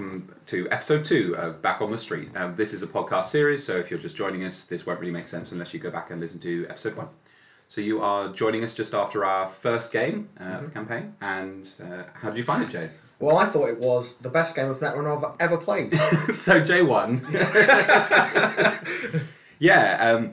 welcome to episode two of Back on the Street. Um, this is a podcast series, so if you're just joining us, this won't really make sense unless you go back and listen to episode one. So you are joining us just after our first game uh, of the campaign, and uh, how did you find it, Jay? Well, I thought it was the best game of Netrunner I've ever played. so Jay won. yeah. Um,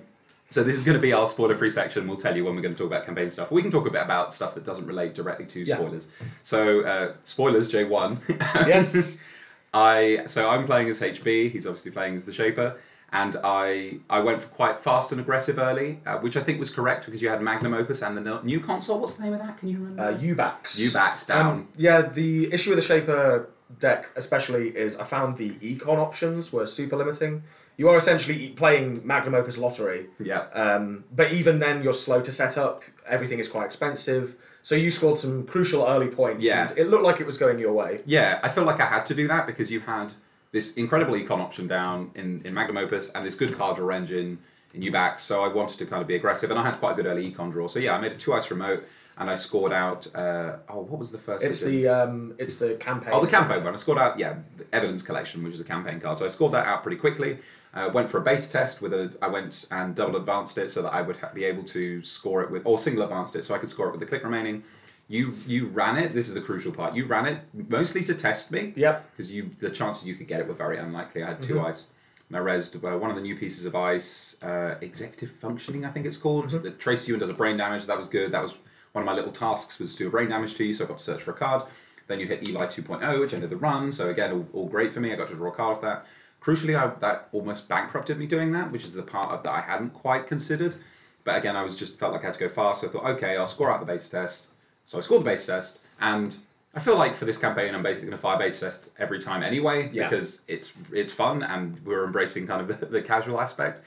so this is going to be our spoiler-free section. We'll tell you when we're going to talk about campaign stuff. We can talk a bit about stuff that doesn't relate directly to Yeah. spoilers. So uh, spoilers, Jay won. yes. I so I'm playing as HB. He's obviously playing as the Shaper, and I I went for quite fast and aggressive early, uh, which I think was correct because you had Magnum Opus and the no- new console. What's the name of that? Can you remember? Uh, Ubax. Ubax down. Um, yeah, the issue with the Shaper deck, especially, is I found the econ options were super limiting. You are essentially playing Magnum Opus Lottery, yeah. um, but even then, you're slow to set up. Everything is quite expensive. So you scored some crucial early points. Yeah. And it looked like it was going your way. Yeah, I felt like I had to do that because you had this incredible econ option down in, in Magnum Opus and this good card draw engine in Ubax, so I wanted to kind of be aggressive, and I had quite a good early econ draw. So yeah, I made a two ice remote, and I scored out. Uh, oh, what was the first? It's edition? the um, it's the campaign. Oh, the campaign one. I scored out, yeah, the Evidence Collection, which is a campaign card. So I scored that out pretty quickly. Uh, went for a beta test with a. I went and double advanced it so that I would ha- be able to score it with, or single advanced it so I could score it with the click remaining. You you ran it. This is the crucial part. You ran it mostly to test me. Yep. Because you the chances you could get it were very unlikely. I had 2 Mhm. ice. And I rezzed uh, one of the new pieces of ice, uh, executive functioning, I think it's called. Mhm. That traces you and does a brain damage. That was good. That was one of my little tasks was to do a brain damage to you. So I got to search for a card. Then you hit Eli 2.0, which ended the run. So again, all, all great for me. I got to draw a card off that. Crucially, I, that almost bankrupted me doing that, which is the part of that I hadn't quite considered. But again, I was just felt like I had to go fast. So I thought, okay, I'll score out the beta test. So I scored the beta test, and I feel like for this campaign, I'm basically going to fire beta test every time anyway Yeah. because it's it's fun and we're embracing kind of the, the casual aspect.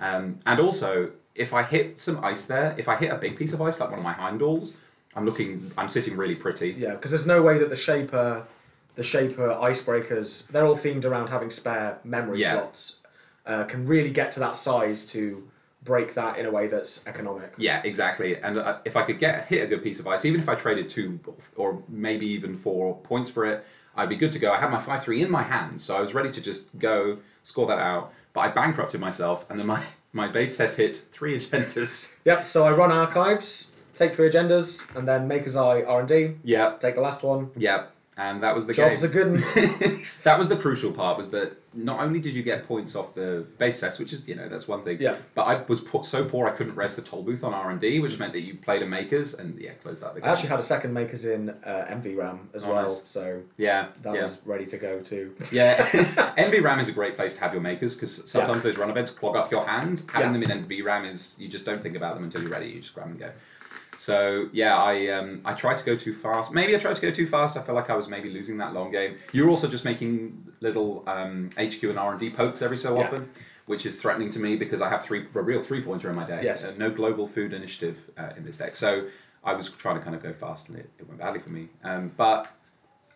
Um, and also, if I hit some ice there, if I hit a big piece of ice like one of my Heimdalls, I'm looking, I'm sitting really pretty. Yeah, because there's no way that the Shaper, the Shaper icebreakers, they're all themed around having spare memory Yeah. slots, uh, can really get to that size to break that in a way that's economic. Yeah, exactly. And uh, if I could get hit a good piece of ice, even if I traded two or maybe even four points for it, I'd be good to go. I had my five three in my hand, so I was ready to just go score that out. But I bankrupted myself, and then my my beta test hit three agendas. Yep. So I run archives, take three agendas, and then Maker's Eye R and D. yeah, Take the last one. yeah, and that was the Jobs game. are good. that was the crucial part was that not only did you get points off the beta test, which is you know that's one thing. Yeah. But I was put so poor I couldn't rest the toll booth on R and D, which meant that you played a makers and yeah, closed out the game. I actually had a second Makers in uh, NVRAM as Oh, well, nice. so yeah, that yeah. was ready to go too. Yeah, NVRAM is a great place to have your makers because sometimes those run events clog up your hand. Having Yeah. them in NVRAM is you just don't think about them until you're ready. You just grab and go. So yeah, I um, I tried to go too fast. Maybe I tried to go too fast. I felt like I was maybe losing that long game. You're also just making little um, HQ and R and D pokes every so Yeah. often, which is threatening to me because I have three a real three pointer in my deck. Yes. Uh, no global food initiative uh, in this deck. So I was trying to kind of go fast and it, it went badly for me. Um, but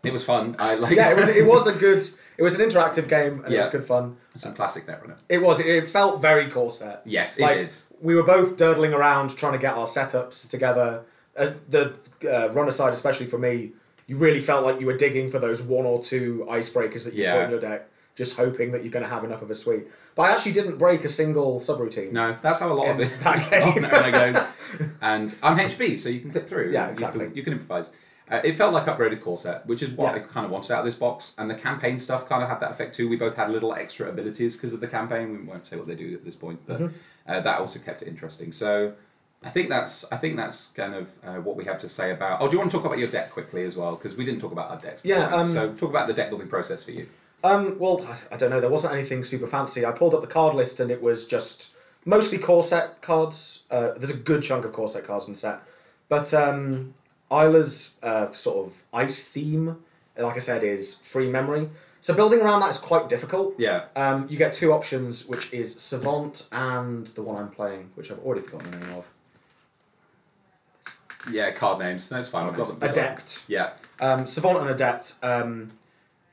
it was fun. I like yeah, it was. It was a good. It was an interactive game, and it was good fun. some classic Netrunner. It was. It felt very core set. Yes, it Like, did. We were both durdling around trying to get our setups together. Uh, the uh, runner side, especially for me, you really felt like you were digging for those one or two icebreakers that you Yeah. put in your deck, just hoping that you're going to have enough of a suite. But I actually didn't break a single subroutine. No, that's how a lot of it that game. Goes. And I'm HB, so you can click through. Yeah, You exactly. can- You can, improvise. Uh, it felt like upgraded core set, which is what Yeah. I kind of wanted out of this box. And the campaign stuff kind of had that effect too. We both had little extra abilities because of the campaign. We won't say what they do at this point, but Mm-hmm. Uh, that also kept it interesting. So I think that's I think that's kind of uh, what we have to say about. Oh, do you want to talk about your deck quickly as well? Because we didn't talk about our decks. Yeah, um, so talk about the deck building process for you. Um, well, I- I don't know. There wasn't anything super fancy. I pulled up the card list, and it was just mostly core set cards. Uh, there's a good chunk of core set cards in the set, but um, Isla's uh, sort of ice theme, like I said, is free memory. So building around that is quite difficult. Yeah. Um, you get two options, which is Savant and the one I'm playing, which I've already forgotten the name of. Yeah, card names. No, it's fine. I've got Adept. Yeah. Um, Savant and Adept. Um,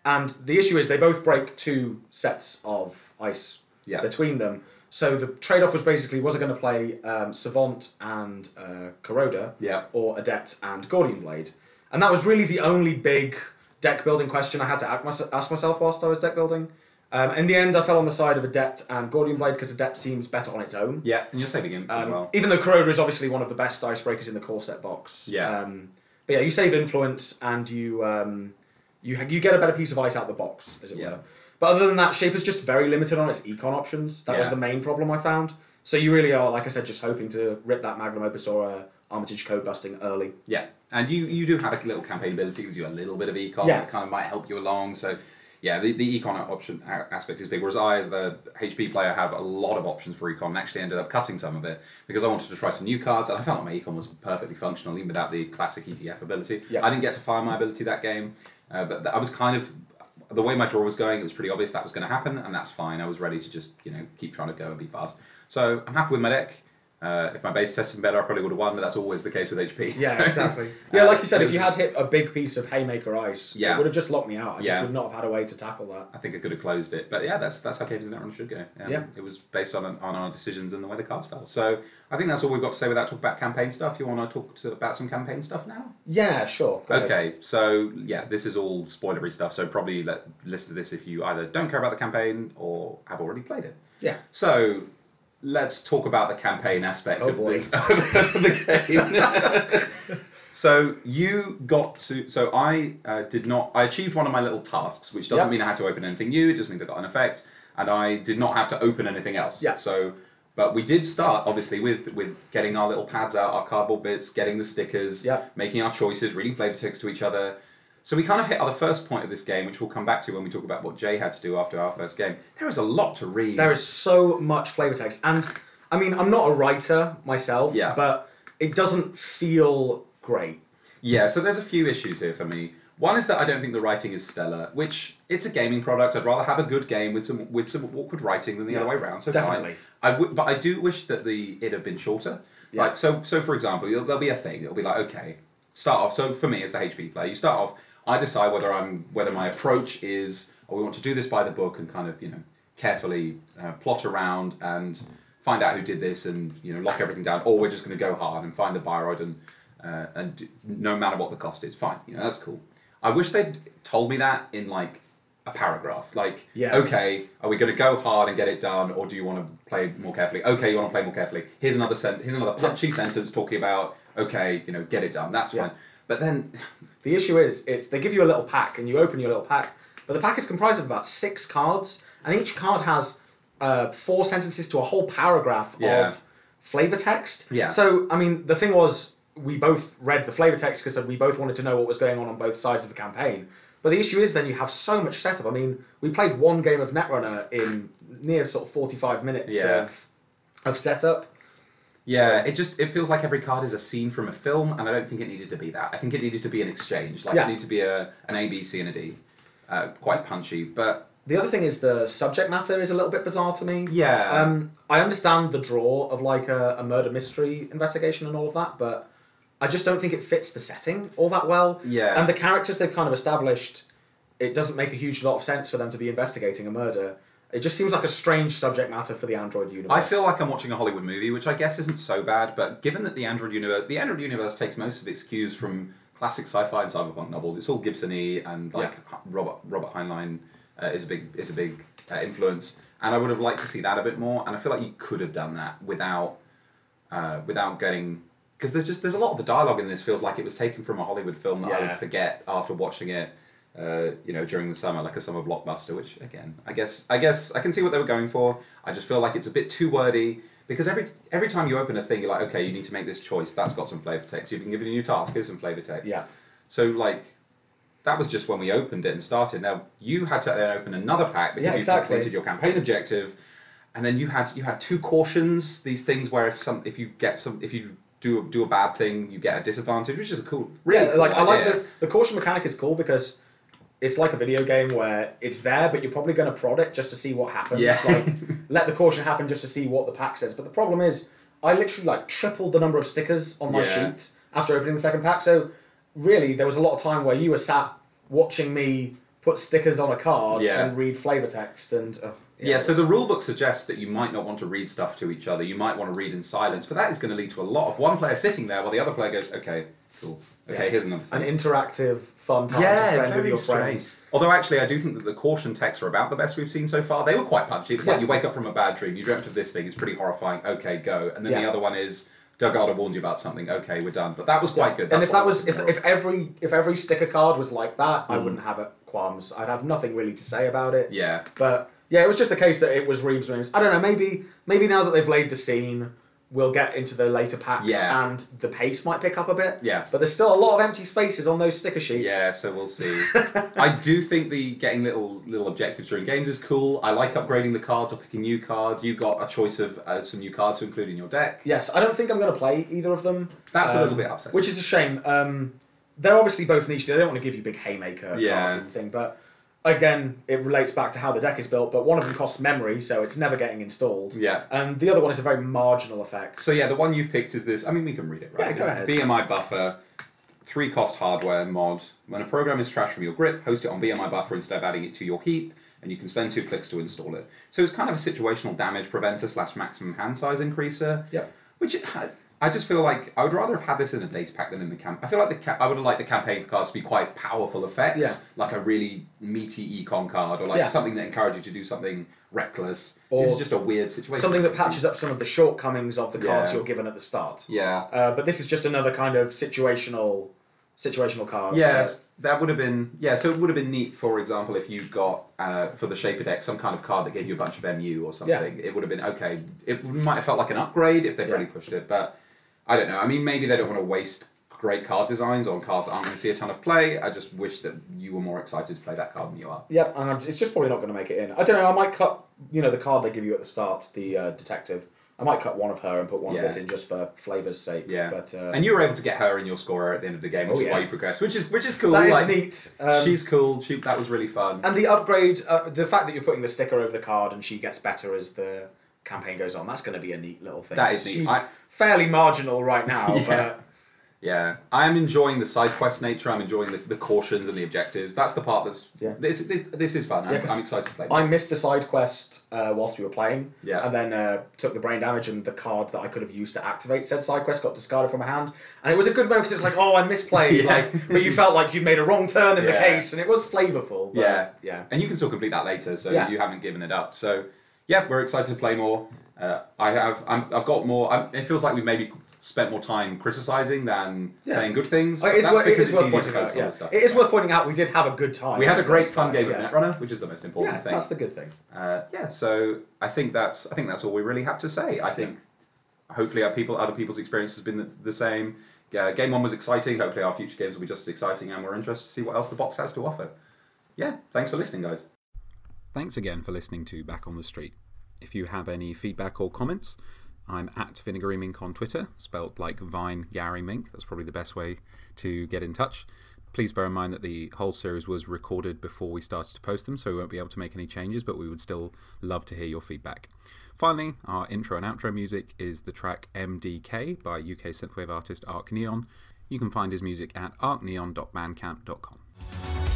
and the issue is they both break two sets of ice Yeah. between them. So the trade off was basically was I going to play um, Savant and uh, Corroder Yeah. or Adept and Gordian Blade? And that was really the only big deck building question I had to ask mys- ask myself whilst I was deck building. Um, in the end, I fell on the side of Adept and Gordian Blade because Adept seems better on its own. Yeah, and you're saving as Um, well. Even though Corroder is obviously one of the best icebreakers in the core set box. Yeah. Um, but yeah, you save influence and you um, you you get a better piece of ice out the box, as it Yeah. were. But other than that, Shape is just very limited on its econ options. That was the main problem I found. So you really are, like I said, just hoping to rip that Magnum Opus or uh, Armitage code busting early. Yeah, and you you do have a little campaign ability, gives you a little bit of econ Yeah. that kind of might help you along. So, yeah, the, the econ option aspect is big. Whereas I, as the HB player, have a lot of options for econ, and actually ended up cutting some of it because I wanted to try some new cards, and I felt like my econ was perfectly functional even without the classic ETF ability. Yeah. I didn't get to fire my ability that game, uh, but I was kind of the way my draw was going. It was pretty obvious that was going to happen, and that's fine. I was ready to just you know keep trying to go and be fast. So I'm happy with my deck. Uh, if my beta tested been better, I probably would have won, but that's always the case with HB. Yeah, So- exactly. Yeah, like you said, if you had hit a big piece of Haymaker Ice, Yeah. it would have just locked me out. I just Yeah. would not have had a way to tackle that. I think I could have closed it, but yeah, that's that's how Caves and Netrunner should go. Um, Yeah. it was based on on our decisions and the way the cards fell. So I think that's all we've got to say without talking about campaign stuff. You want to talk to, about some campaign stuff now? Yeah, sure. Go ahead. Okay, so yeah, this is all spoilery stuff. So probably let, listen to this if you either don't care about the campaign or have already played it. Yeah. So let's talk about the campaign aspect Oh, of boy. this the game. so you got to. So I uh, did not. I achieved one of my little tasks, which doesn't Yep. mean I had to open anything new. It just means I got an effect, and I did not have to open anything else. Yeah. So. But we did start obviously with with getting our little pads out, our cardboard bits, getting the stickers, Yeah. making our choices, reading flavor text to each other. So we kind of hit our first point of this game, which we'll come back to when we talk about what Jay had to do after our first game. There is a lot to read. There is so much flavor text, and I mean, I'm not a writer myself, Yeah. but it doesn't feel great. Yeah, so there's a few issues here for me. One is that I don't think the writing is stellar, which it's a gaming product. I'd rather have a good game with some with some awkward writing than the Yeah, other way around. So definitely. fine. I would, but I do wish that the it had been shorter. Yeah. Like so, so for example, there'll be a thing. It'll be like okay, start off. So for me as the HB player, you start off. I decide whether I'm whether my approach is, or we want to do this by the book and kind of you know carefully uh, plot around and find out who did this and you know lock everything down, or we're just going to go hard and find the Bioroid and uh, and no matter what the cost is, fine. You know that's cool. I wish they'd told me that in like a paragraph. Like, Yeah. okay, are we going to go hard and get it done, or do you want to play more carefully? Okay, you want to play more carefully. Here's another sent. Here's another punchy sentence talking about okay, you know, get it done. That's Yeah. fine. But then, The issue is, it's they give you a little pack, and you open your little pack, but the pack is comprised of about six cards, and each card has uh, four sentences to a whole paragraph Yeah. of flavor text. Yeah. So, I mean, the thing was, we both read the flavor text because we both wanted to know what was going on on both sides of the campaign. But the issue is, then you have so much setup. I mean, we played one game of Netrunner in near sort of forty-five minutes Yeah. of of setup. Yeah, it just it feels like every card is a scene from a film, and I don't think it needed to be that. I think it needed to be an exchange. Like Yeah. it needed to be a an A, B, C, and a D. Uh, quite punchy, but The other thing is the subject matter is a little bit bizarre to me. yeah, Um, I understand the draw of like a, a murder mystery investigation and all of that, but I just don't think it fits the setting all that well. Yeah. And the characters they've kind of established, it doesn't make a huge lot of sense for them to be investigating a murder. It just seems like a strange subject matter for the Android universe. I feel like I'm watching a Hollywood movie, which I guess isn't so bad. But given that the Android universe, the Android universe takes most of its cues from classic sci-fi and cyberpunk novels. It's all Gibson-y and like Robert Robert Heinlein uh, is a big is a big uh, influence. And I would have liked to see that a bit more. And I feel like you could have done that without uh, without getting because there's just there's a lot of the dialogue in this feels like it was taken from a Hollywood film that I would forget after watching it. Uh, you know, during the summer, like a summer blockbuster, which again, I guess, I guess I can see what they were going for. I just feel like it's a bit too wordy because every every time you open a thing, you're like, okay, you need to make this choice. That's got some flavor text. You've been given a new task. Here's some flavor text. Yeah. So like, that was just when we opened it and started. Now you had to then open another pack because Yeah, you exactly. completed your campaign objective, and then you had you had two cautions. These things where if some if you get some if you do do a bad thing, you get a disadvantage, which is a cool. Really, yeah, cool like I like the, the caution mechanic is cool because it's like a video game where it's there, but you're probably going to prod it just to see what happens. Yeah. Like let the caution happen just to see what the pack says. But the problem is, I literally like tripled the number of stickers on my Yeah. sheet after opening the second pack. So really, there was a lot of time where you were sat watching me put stickers on a card Yeah. and read flavor text and. Uh, Yeah, so the rule book suggests that you might not want to read stuff to each other. You might want to read in silence, but that is going to lead to a lot of one player sitting there while the other player goes, okay, Cool. Okay, Yeah. here's another An interactive, fun time to spend with your friends. Although actually, I do think that the caution texts are about the best we've seen so far. They were quite punchy. It's like Yeah. you wake up from a bad dream, you dreamt of this thing, it's pretty horrifying. Okay, go. And then the other one is Dogarda warned you about something. Okay, we're done. But that was quite good. And if that was if, if every if every sticker card was like that, Hmm. I wouldn't have it qualms. I'd have nothing really to say about it. yeah. But yeah, it was just the case that it was Reeves Williams. I don't know. Maybe maybe now that they've laid the scene, we'll get into the later packs Yeah. and the pace might pick up a bit. Yeah. But there's still a lot of empty spaces on those sticker sheets. Yeah, so we'll see. I do think the getting little little objectives during games is cool. I like upgrading the cards or picking new cards. You've got a choice of uh, some new cards to include in your deck. Yes, I don't think I'm going to play either of them. That's a Um, little bit upsetting. Which is a shame. Um, they're obviously both niche. They don't want to give you big haymaker Yeah. cards and thing, but again, it relates back to how the deck is built. But one of them costs memory, so it's never getting installed. Yeah. And the other one is a very marginal effect. So yeah, the one you've picked is this. I mean, we can read it, right? Yeah, go ahead. BMI buffer, three cost hardware mod. When a program is trashed from your grip, host it on BMI buffer instead of adding it to your heap, and you can spend two clicks to install it. So it's kind of a situational damage preventer slash maximum hand size increaser. Yep. Which I, just feel like I would rather have had this in a data pack than in the camp. I feel like the ca- I would have liked the campaign cards to be quite powerful effects, Yeah. like a really meaty econ card, or like Yeah. something that encouraged you to do something reckless. Or it's just a weird situation. Something that patches up some of the shortcomings of the cards Yeah. you're given at the start. Yeah. Uh, but this is just another kind of situational, situational card. Yes, that would have been yeah. So it would have been neat, for example, if you got uh, for the Shaper deck some kind of card that gave you a bunch of MU or something. It would have been okay. It might have felt like an upgrade if they'd Yeah. really pushed it, but I don't know. I mean, maybe they don't want to waste great card designs on cards that aren't going to see a ton of play. I just wish that you were more excited to play that card than you are. Yep, and I'm, it's just probably not going to make it in. I don't know. I might cut, you know, the card they give you at the start, the uh, detective. I might cut one of her and put one Yeah. of this in just for flavour's sake. Yeah, but uh, and you were able to get her in your scorer at the end of the game, which Oh, is why you progressed, which is which is cool. that is like, neat. Um, she's cool. She that was really fun. and the upgrade, uh, the fact that you're putting the sticker over the card and she gets better as the campaign goes on, that's going to be a neat little thing. That is neat. I- fairly marginal right now, Yeah. Yeah, I am enjoying the side quest nature. I'm enjoying the, the cautions and the objectives. That's the part that's Yeah. This, this, this is fun. I'm, Yeah, I'm excited to play. I missed a side quest uh, whilst we were playing. Yeah. And then uh, took the brain damage, and the card that I could have used to activate said side quest got discarded from my hand. And it was a good moment because it's like, oh, I misplayed. Yeah. Like, but you felt like you made a wrong turn in the case, and it was flavorful. but- Yeah. Yeah. and you can still complete that later, so Yeah. you haven't given it up. So yeah, we're excited to play more. Uh, I have. I'm, I've got more. I'm, it feels like we maybe spent more time criticizing than Yeah. saying good things. It is, that's worth, because is it's worth easy to pointing out. focus Yeah. stuff. It is worth pointing out we did have a good time. We had a great fun time, game of yeah. Netrunner, which is the most important Yeah, thing. that's the good thing. Uh, yeah, so I think that's I think that's all we really have to say. I think hopefully our people other people's experience has been the, the same. Uh, game one was exciting. Hopefully our future games will be just as exciting, and we're interested to see what else the box has to offer. Yeah, thanks for listening, guys. Thanks again for listening to Back on the Street. If you have any feedback or comments, I'm at Vinegary Mink on Twitter, spelt like Vine Gary Mink. That's probably the best way to get in touch. Please bear in mind that the whole series was recorded before we started to post them, so we won't be able to make any changes, but we would still love to hear your feedback. Finally, our intro and outro music is the track MDK by UK synthwave artist Arc Neon. You can find his music at arcneon.bandcamp.com.